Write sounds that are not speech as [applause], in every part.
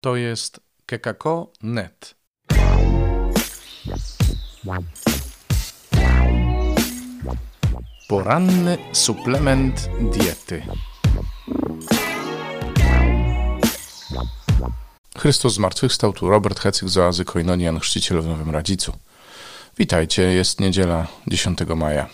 To jest kekako.net. Poranny suplement diety. Chrystus zmartwychwstał, tu Robert Hecyk z oazy Koinonian, chrzciciel w Nowym Radzicu. Witajcie, jest niedziela 10 maja.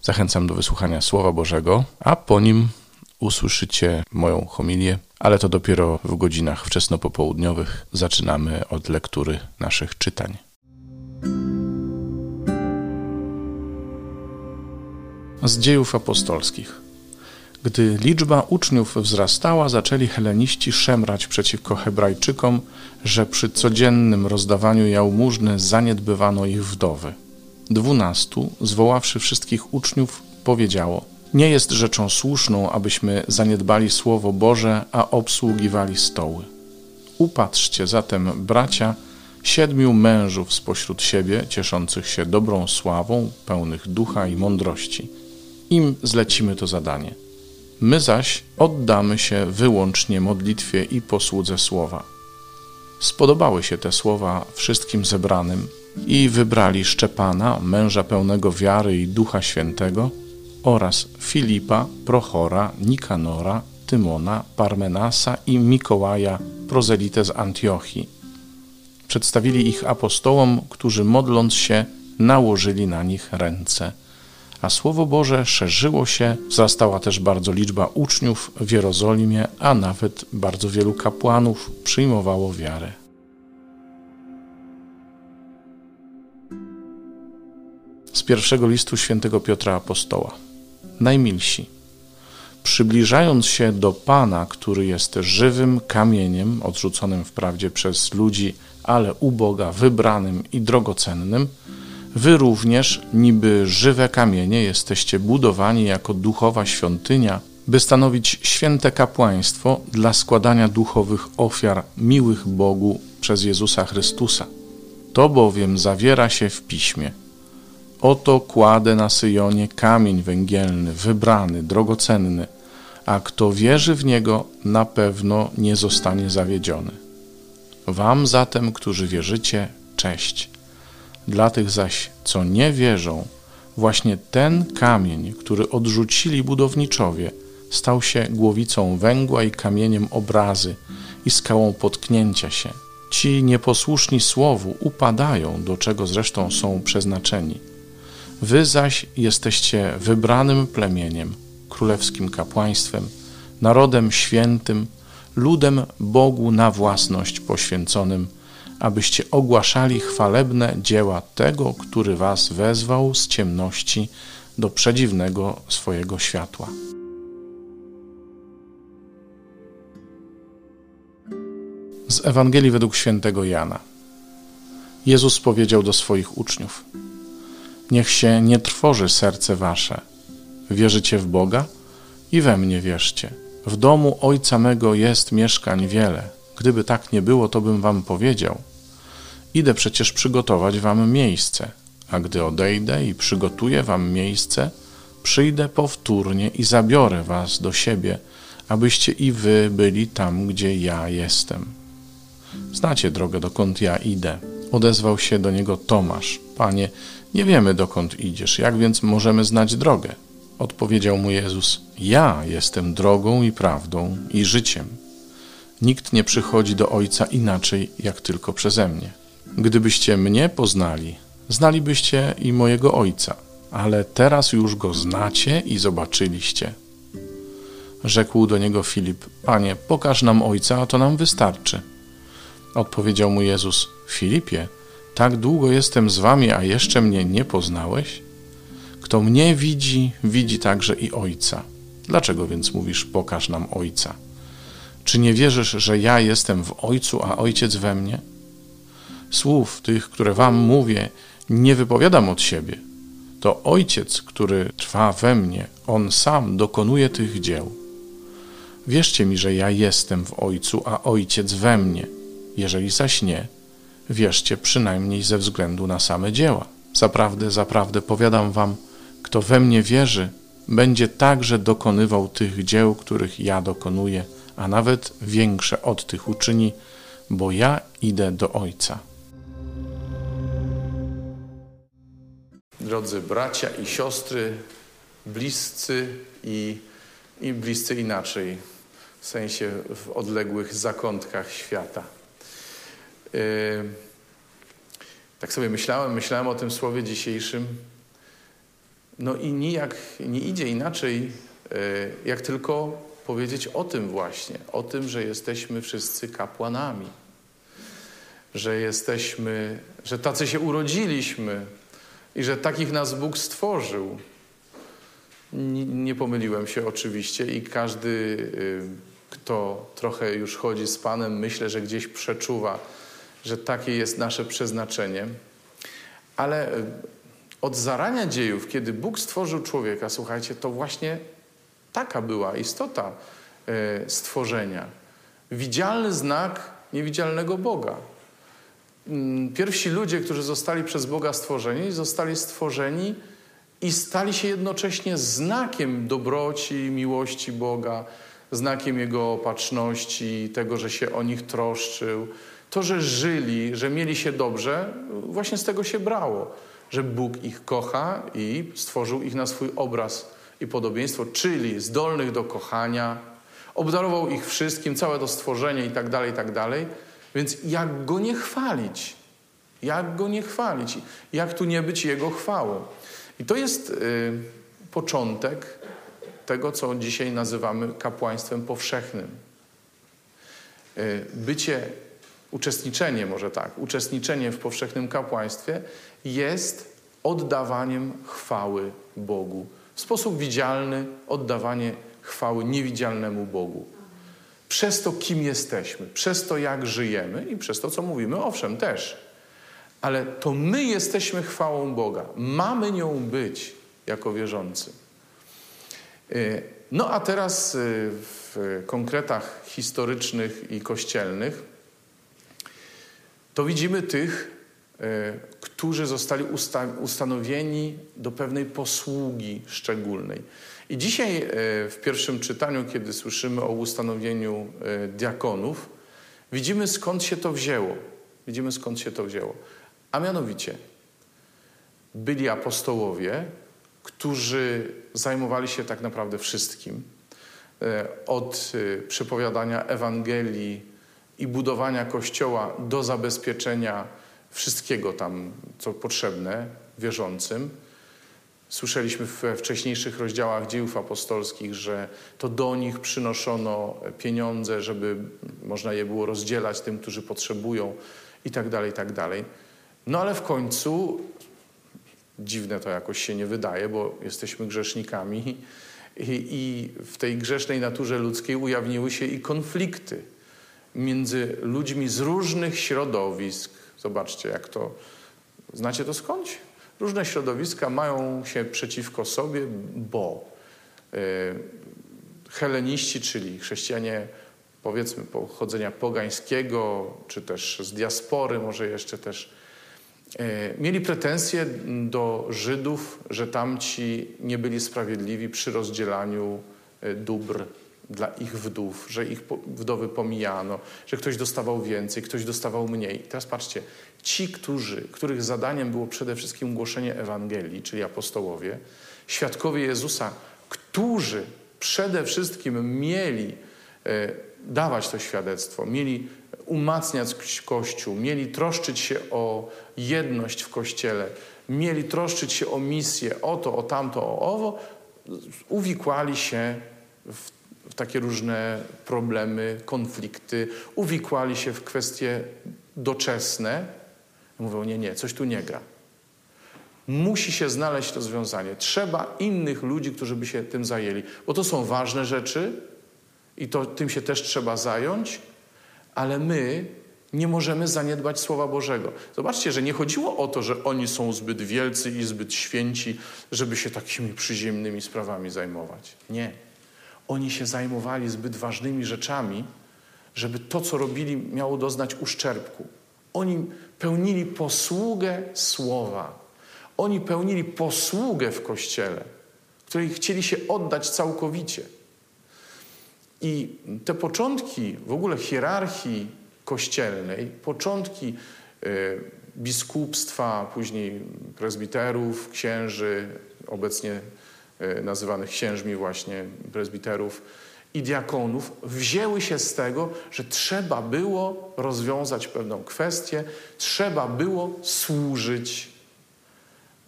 Zachęcam do wysłuchania Słowa Bożego, a po nim usłyszycie moją homilię, ale to dopiero w godzinach wczesnopopołudniowych zaczynamy od lektury naszych czytań. Z dziejów apostolskich. Gdy liczba uczniów wzrastała, zaczęli heleniści szemrać przeciwko Hebrajczykom, że przy codziennym rozdawaniu jałmużny zaniedbywano ich wdowy. Dwunastu, zwoławszy wszystkich uczniów, powiedziało – nie jest rzeczą słuszną, abyśmy zaniedbali Słowo Boże, a obsługiwali stoły. Upatrzcie zatem, bracia, siedmiu mężów spośród siebie, cieszących się dobrą sławą, pełnych ducha i mądrości. Im zlecimy to zadanie. My zaś oddamy się wyłącznie modlitwie i posłudze słowa. Spodobały się te słowa wszystkim zebranym i wybrali Szczepana, męża pełnego wiary i ducha świętego, oraz Filipa, Prochora, Nikanora, Tymona, Parmenasa i Mikołaja, prozelite z Antiochii. Przedstawili ich apostołom, którzy modląc się, nałożyli na nich ręce. A Słowo Boże szerzyło się, wzrastała też bardzo liczba uczniów w Jerozolimie, a nawet bardzo wielu kapłanów przyjmowało wiarę. Z pierwszego listu świętego Piotra Apostoła najmilsi. Przybliżając się do Pana, który jest żywym kamieniem, odrzuconym wprawdzie przez ludzi, ale u Boga wybranym i drogocennym, wy również, niby żywe kamienie, jesteście budowani jako duchowa świątynia, by stanowić święte kapłaństwo dla składania duchowych ofiar miłych Bogu przez Jezusa Chrystusa. To bowiem zawiera się w piśmie – Oto kładę na Syjonie kamień węgielny, wybrany, drogocenny, a kto wierzy w niego, na pewno nie zostanie zawiedziony. Wam zatem, którzy wierzycie, cześć. Dla tych zaś, co nie wierzą, właśnie ten kamień, który odrzucili budowniczowie, stał się głowicą węgła i kamieniem obrazy i skałą potknięcia się. Ci nieposłuszni słowu upadają, do czego zresztą są przeznaczeni Wy zaś jesteście wybranym plemieniem, królewskim kapłaństwem, narodem świętym, ludem Bogu na własność poświęconym, abyście ogłaszali chwalebne dzieła tego, który was wezwał z ciemności do przedziwnego swojego światła. Z Ewangelii według świętego Jana. Jezus powiedział do swoich uczniów: Niech się nie trwoży serce wasze. Wierzycie w Boga i we mnie wierzcie. W domu Ojca mego jest mieszkań wiele. Gdyby tak nie było, to bym wam powiedział. Idę przecież przygotować wam miejsce, a gdy odejdę i przygotuję wam miejsce, przyjdę powtórnie i zabiorę was do siebie, abyście i wy byli tam, gdzie ja jestem. Znacie drogę, dokąd ja idę. Odezwał się do niego Tomasz. Panie, nie wiemy dokąd idziesz, jak więc możemy znać drogę? Odpowiedział mu Jezus: Ja jestem drogą i prawdą i życiem. Nikt nie przychodzi do Ojca inaczej, jak tylko przeze mnie. Gdybyście mnie poznali, znalibyście i mojego Ojca, ale teraz już go znacie i zobaczyliście. Rzekł do niego Filip: Panie, pokaż nam Ojca, a to nam wystarczy. Odpowiedział mu Jezus: Filipie, tak długo jestem z wami, a jeszcze mnie nie poznałeś? Kto mnie widzi, widzi także i Ojca. Dlaczego więc mówisz, pokaż nam Ojca? Czy nie wierzysz, że ja jestem w Ojcu, a Ojciec we mnie? Słów tych, które wam mówię, nie wypowiadam od siebie. To Ojciec, który trwa we mnie, On sam dokonuje tych dzieł. Wierzcie mi, że ja jestem w Ojcu, a Ojciec we mnie. Jeżeli zaś nie, wierzcie przynajmniej ze względu na same dzieła. Zaprawdę, zaprawdę powiadam wam, kto we mnie wierzy, będzie także dokonywał tych dzieł, których ja dokonuję, a nawet większe od tych uczyni, bo ja idę do Ojca. Drodzy bracia i siostry, bliscy i, i bliscy inaczej, w sensie w odległych zakątkach świata. Yy, tak sobie myślałem, myślałem o tym słowie dzisiejszym. No i nijak nie idzie inaczej, yy, jak tylko powiedzieć o tym właśnie, o tym, że jesteśmy wszyscy kapłanami, że jesteśmy, że tacy się urodziliśmy i że takich nas Bóg stworzył. Nie, pomyliłem się oczywiście i każdy, y, kto trochę już chodzi z Panem, myślę, że gdzieś przeczuwa, że takie jest nasze przeznaczenie. Ale y, od zarania dziejów, kiedy Bóg stworzył człowieka, słuchajcie, to właśnie Taka była istota e, stworzenia. Widzialny znak niewidzialnego Boga. Mm, pierwsi ludzie, którzy zostali przez Boga stworzeni, zostali stworzeni i stali się jednocześnie znakiem dobroci, miłości Boga, znakiem Jego opatrzności, tego, że się o nich troszczył. To, że żyli, że mieli się dobrze, właśnie z tego się brało, że Bóg ich kocha i stworzył ich na swój obraz i podobieństwo, czyli zdolnych do kochania, obdarował ich wszystkim, całe to stworzenie i tak dalej, i tak dalej. Więc jak go nie chwalić? Jak go nie chwalić? Jak tu nie być Jego chwałą? I to jest y, początek tego, co dzisiaj nazywamy kapłaństwem powszechnym. Y, bycie, uczestniczenie może tak, uczestniczenie w powszechnym kapłaństwie jest oddawaniem chwały Bogu w sposób widzialny oddawanie chwały niewidzialnemu Bogu. Przez to, kim jesteśmy, przez to, jak żyjemy i przez to, co mówimy, owszem, też. Ale to my jesteśmy chwałą Boga. Mamy nią być jako wierzący. Y, no a teraz y, w konkretach historycznych i kościelnych to widzimy tych, E, którzy zostali usta ustanowieni do pewnej posługi szczególnej. I dzisiaj e, w pierwszym czytaniu, kiedy słyszymy o ustanowieniu e, diakonów, widzimy skąd się to wzięło. Widzimy skąd się to wzięło. A mianowicie byli apostołowie, którzy zajmowali się tak naprawdę wszystkim. Od przepowiadania Ewangelii i budowania kościoła do zabezpieczenia wszystkiego tam, co potrzebne wierzącym. Słyszeliśmy we wcześniejszych rozdziałach dziejów apostolskich, że to do nich przynoszono pieniądze, żeby można je było rozdzielać tym, którzy potrzebują i tak dalej, i tak dalej. No ale w końcu, dziwne to jakoś się nie wydaje, bo jesteśmy grzesznikami i, i w tej grzesznej naturze ludzkiej ujawniły się i konflikty między ludźmi z różnych środowisk, Zobaczcie, jak to. Znacie to skądś? Różne środowiska mają się przeciwko sobie, bo yy, heleniści, czyli chrześcijanie powiedzmy pochodzenia pogańskiego, czy też z diaspory, może jeszcze też, yy, mieli pretensje do Żydów, że tamci nie byli sprawiedliwi przy rozdzielaniu yy, dóbr dla ich wdów, że ich wdowy pomijano, że ktoś dostawał więcej, ktoś dostawał mniej. teraz patrzcie, ci, którzy, których zadaniem było przede wszystkim głoszenie Ewangelii, czyli apostołowie, świadkowie Jezusa, którzy przede wszystkim mieli e, dawać to świadectwo, mieli umacniać Kościół, mieli troszczyć się o jedność w Kościele, mieli troszczyć się o misję, o to, o tamto, o owo, uwikłali się w w takie różne problemy, konflikty, uwikłali się w kwestie doczesne. Mówią, nie, nie, coś tu nie gra. Musi się znaleźć rozwiązanie. Trzeba innych ludzi, którzy by się tym zajęli, bo to są ważne rzeczy i to, tym się też trzeba zająć, ale my nie możemy zaniedbać Słowa Bożego. Zobaczcie, że nie chodziło o to, że oni są zbyt wielcy i zbyt święci, żeby się takimi przyziemnymi sprawami zajmować. Nie. Oni się zajmowali zbyt ważnymi rzeczami, żeby to, co robili, miało doznać uszczerbku. Oni pełnili posługę słowa. Oni pełnili posługę w kościele, której chcieli się oddać całkowicie. I te początki w ogóle hierarchii kościelnej, początki y, biskupstwa, później prezbiterów, księży, obecnie nazywanych księżmi właśnie, prezbiterów i diakonów, wzięły się z tego, że trzeba było rozwiązać pewną kwestię, trzeba było służyć,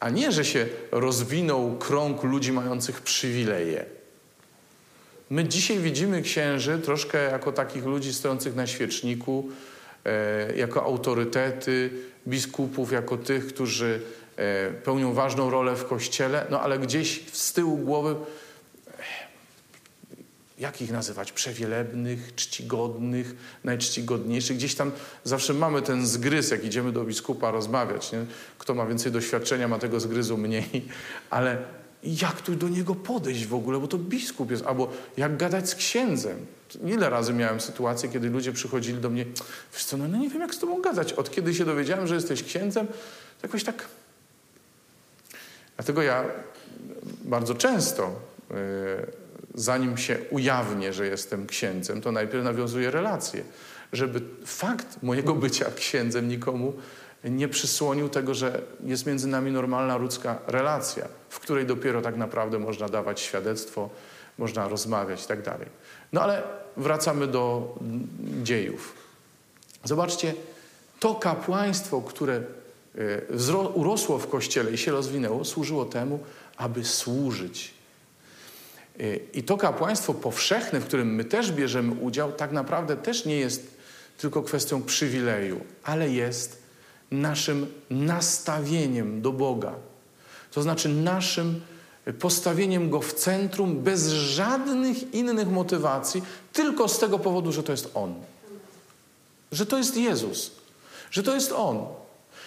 a nie, że się rozwinął krąg ludzi mających przywileje. My dzisiaj widzimy księży troszkę jako takich ludzi stojących na świeczniku, e, jako autorytety, biskupów, jako tych, którzy e, pełnią ważną rolę w kościele, no ale gdzieś z tyłu głowy, e, jak ich nazywać, przewielebnych, czcigodnych, najczcigodniejszych. Gdzieś tam zawsze mamy ten zgryz, jak idziemy do biskupa rozmawiać. Nie? Kto ma więcej doświadczenia, ma tego zgryzu mniej, [laughs] ale jak tu do niego podejść w ogóle, bo to biskup jest, albo jak gadać z księdzem. Ile razy miałem sytuację, kiedy ludzie przychodzili do mnie, wiesz co, no, no nie wiem jak z tobą gadać. Od kiedy się dowiedziałem, że jesteś księdzem, to jakoś tak... Dlatego ja bardzo często, yy, zanim się ujawnię, że jestem księdzem, to najpierw nawiązuję relacje, żeby fakt mojego bycia księdzem nikomu nie przysłonił tego, że jest między nami normalna ludzka relacja, w której dopiero tak naprawdę można dawać świadectwo, można rozmawiać i tak dalej. No ale wracamy do dziejów. Zobaczcie, to kapłaństwo, które e, urosło w kościele i się rozwinęło, służyło temu, aby służyć. E, I to kapłaństwo powszechne, w którym my też bierzemy udział, tak naprawdę też nie jest tylko kwestią przywileju, ale jest naszym nastawieniem do Boga. To znaczy naszym postawieniem Go w centrum bez żadnych innych motywacji, tylko z tego powodu, że to jest On. Że to jest Jezus. Że to jest On.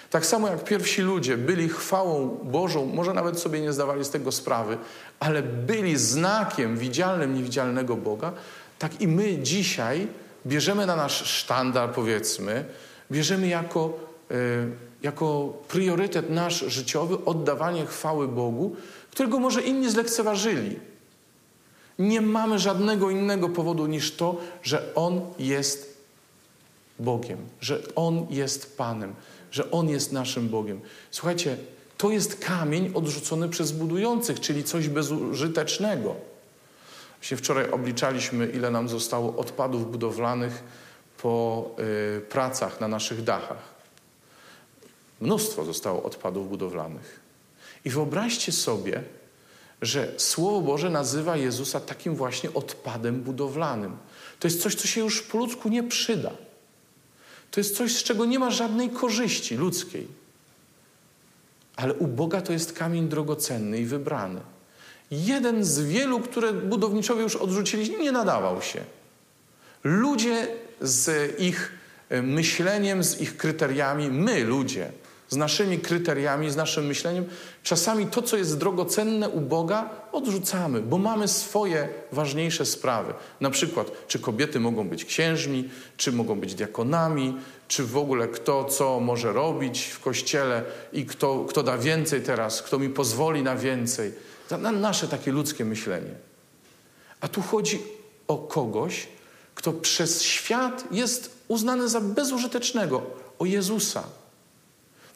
Tak samo jak pierwsi ludzie byli chwałą Bożą, może nawet sobie nie zdawali z tego sprawy, ale byli znakiem widzialnym niewidzialnego Boga, tak i my dzisiaj bierzemy na nasz sztandar, powiedzmy, bierzemy jako Y, jako priorytet nasz życiowy oddawanie chwały Bogu, którego może inni zlekceważyli. Nie mamy żadnego innego powodu niż to, że On jest Bogiem, że On jest Panem, że On jest naszym Bogiem. Słuchajcie, to jest kamień odrzucony przez budujących, czyli coś bezużytecznego. Się wczoraj obliczaliśmy, ile nam zostało odpadów budowlanych po y, pracach na naszych dachach. Mnóstwo zostało odpadów budowlanych. I wyobraźcie sobie, że Słowo Boże nazywa Jezusa takim właśnie odpadem budowlanym. To jest coś, co się już po ludzku nie przyda. To jest coś, z czego nie ma żadnej korzyści ludzkiej. Ale u Boga to jest kamień drogocenny i wybrany. Jeden z wielu, które budowniczowie już odrzucili, nie nadawał się. Ludzie z ich e, myśleniem, z ich kryteriami, my ludzie, z naszymi kryteriami, z naszym myśleniem, czasami to, co jest drogocenne u Boga, odrzucamy, bo mamy swoje ważniejsze sprawy. Na przykład, czy kobiety mogą być księżmi, czy mogą być diakonami, czy w ogóle kto co może robić w kościele i kto, kto da więcej teraz, kto mi pozwoli na więcej. Na nasze takie ludzkie myślenie. A tu chodzi o kogoś, kto przez świat jest uznany za bezużytecznego, o Jezusa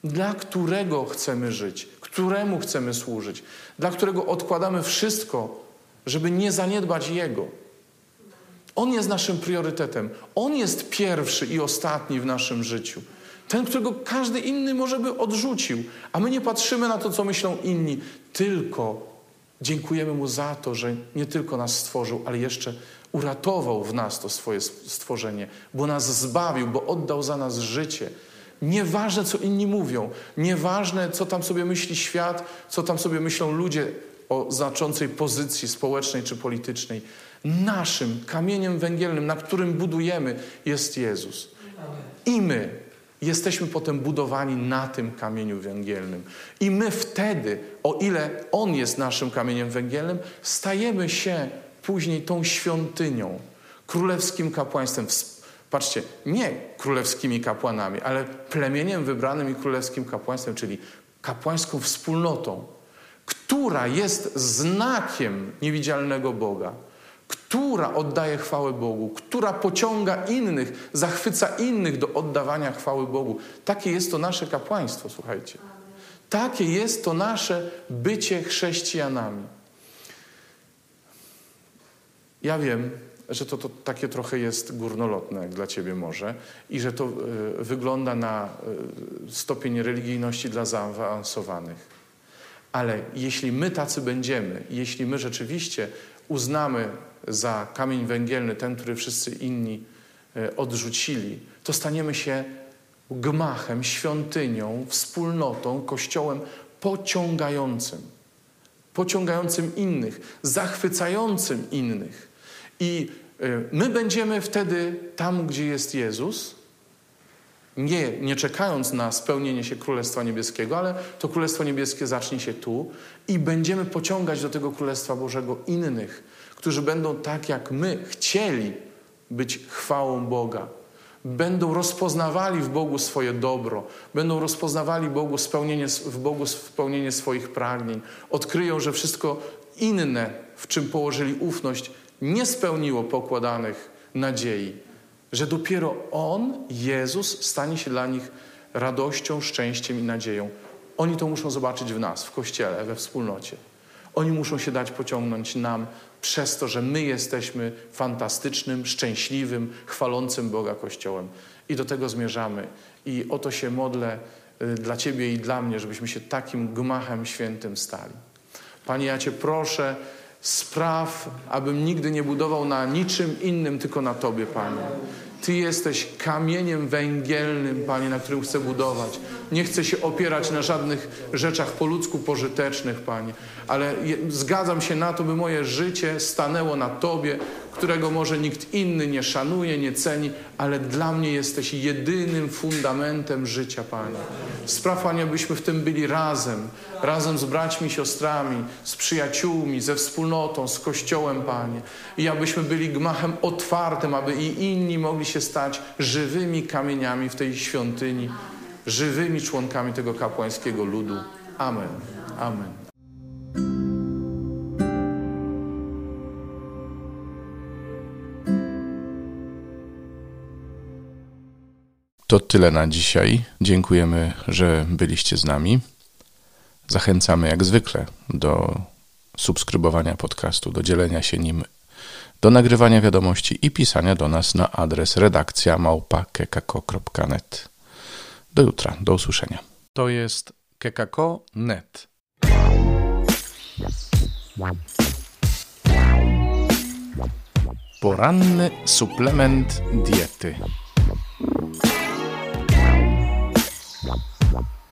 dla którego chcemy żyć, któremu chcemy służyć, dla którego odkładamy wszystko, żeby nie zaniedbać Jego. On jest naszym priorytetem. On jest pierwszy i ostatni w naszym życiu. Ten, którego każdy inny może by odrzucił, a my nie patrzymy na to, co myślą inni, tylko dziękujemy Mu za to, że nie tylko nas stworzył, ale jeszcze uratował w nas to swoje stworzenie, bo nas zbawił, bo oddał za nas życie. Nieważne, co inni mówią, nieważne, co tam sobie myśli świat, co tam sobie myślą ludzie o znaczącej pozycji społecznej czy politycznej. Naszym kamieniem węgielnym, na którym budujemy, jest Jezus. I my jesteśmy potem budowani na tym kamieniu węgielnym. I my wtedy, o ile On jest naszym kamieniem węgielnym, stajemy się później tą świątynią, królewskim kapłaństwem, Patrzcie, nie królewskimi kapłanami, ale plemieniem wybranym i królewskim kapłaństwem, czyli kapłańską wspólnotą, która jest znakiem niewidzialnego Boga, która oddaje chwałę Bogu, która pociąga innych, zachwyca innych do oddawania chwały Bogu. Takie jest to nasze kapłaństwo, słuchajcie. Takie jest to nasze bycie chrześcijanami. Ja wiem, że to, to takie trochę jest górnolotne jak dla ciebie może i że to y, wygląda na y, stopień religijności dla zaawansowanych. Ale jeśli my tacy będziemy, jeśli my rzeczywiście uznamy za kamień węgielny ten, który wszyscy inni y, odrzucili, to staniemy się gmachem, świątynią, wspólnotą, kościołem pociągającym, pociągającym innych, zachwycającym innych. I y, my będziemy wtedy tam, gdzie jest Jezus, nie, nie czekając na spełnienie się Królestwa Niebieskiego, ale to Królestwo Niebieskie zacznie się tu i będziemy pociągać do tego Królestwa Bożego innych, którzy będą tak jak my chcieli być chwałą Boga. Będą rozpoznawali w Bogu swoje dobro, będą rozpoznawali Bogu spełnienie, w Bogu spełnienie swoich pragnień. Odkryją, że wszystko inne, w czym położyli ufność, nie spełniło pokładanych nadziei, że dopiero On, Jezus, stanie się dla nich radością, szczęściem i nadzieją. Oni to muszą zobaczyć w nas, w kościele, we wspólnocie. Oni muszą się dać pociągnąć nam przez to, że my jesteśmy fantastycznym, szczęśliwym, chwalącym Boga Kościołem. I do tego zmierzamy. I o to się modlę y, dla Ciebie i dla mnie, żebyśmy się takim gmachem świętym stali. Panie, ja Cię proszę, Spraw, abym nigdy nie budował na niczym innym, tylko na Tobie, Panie. Ty jesteś kamieniem węgielnym, Panie, na którym chcę budować. Nie chcę się opierać na żadnych rzeczach po ludzku pożytecznych, Panie, ale zgadzam się na to, by moje życie stanęło na Tobie, którego może nikt inny nie szanuje, nie ceni, ale dla mnie jesteś jedynym fundamentem życia, Panie. Spraw, Panie, byśmy w tym byli razem, razem z braćmi, siostrami, z przyjaciółmi, ze wspólnotą, z Kościołem, Panie. I abyśmy byli gmachem otwartym, aby i inni mogli się stać żywymi kamieniami w tej świątyni, żywymi członkami tego kapłańskiego ludu. Amen. Amen. To tyle na dzisiaj. Dziękujemy, że byliście z nami. Zachęcamy jak zwykle do subskrybowania podcastu, do dzielenia się nim, do nagrywania wiadomości i pisania do nas na adres redakcja małpa.kekako.net. Do jutra, do usłyszenia. To jest kekako.net. Poranny suplement diety.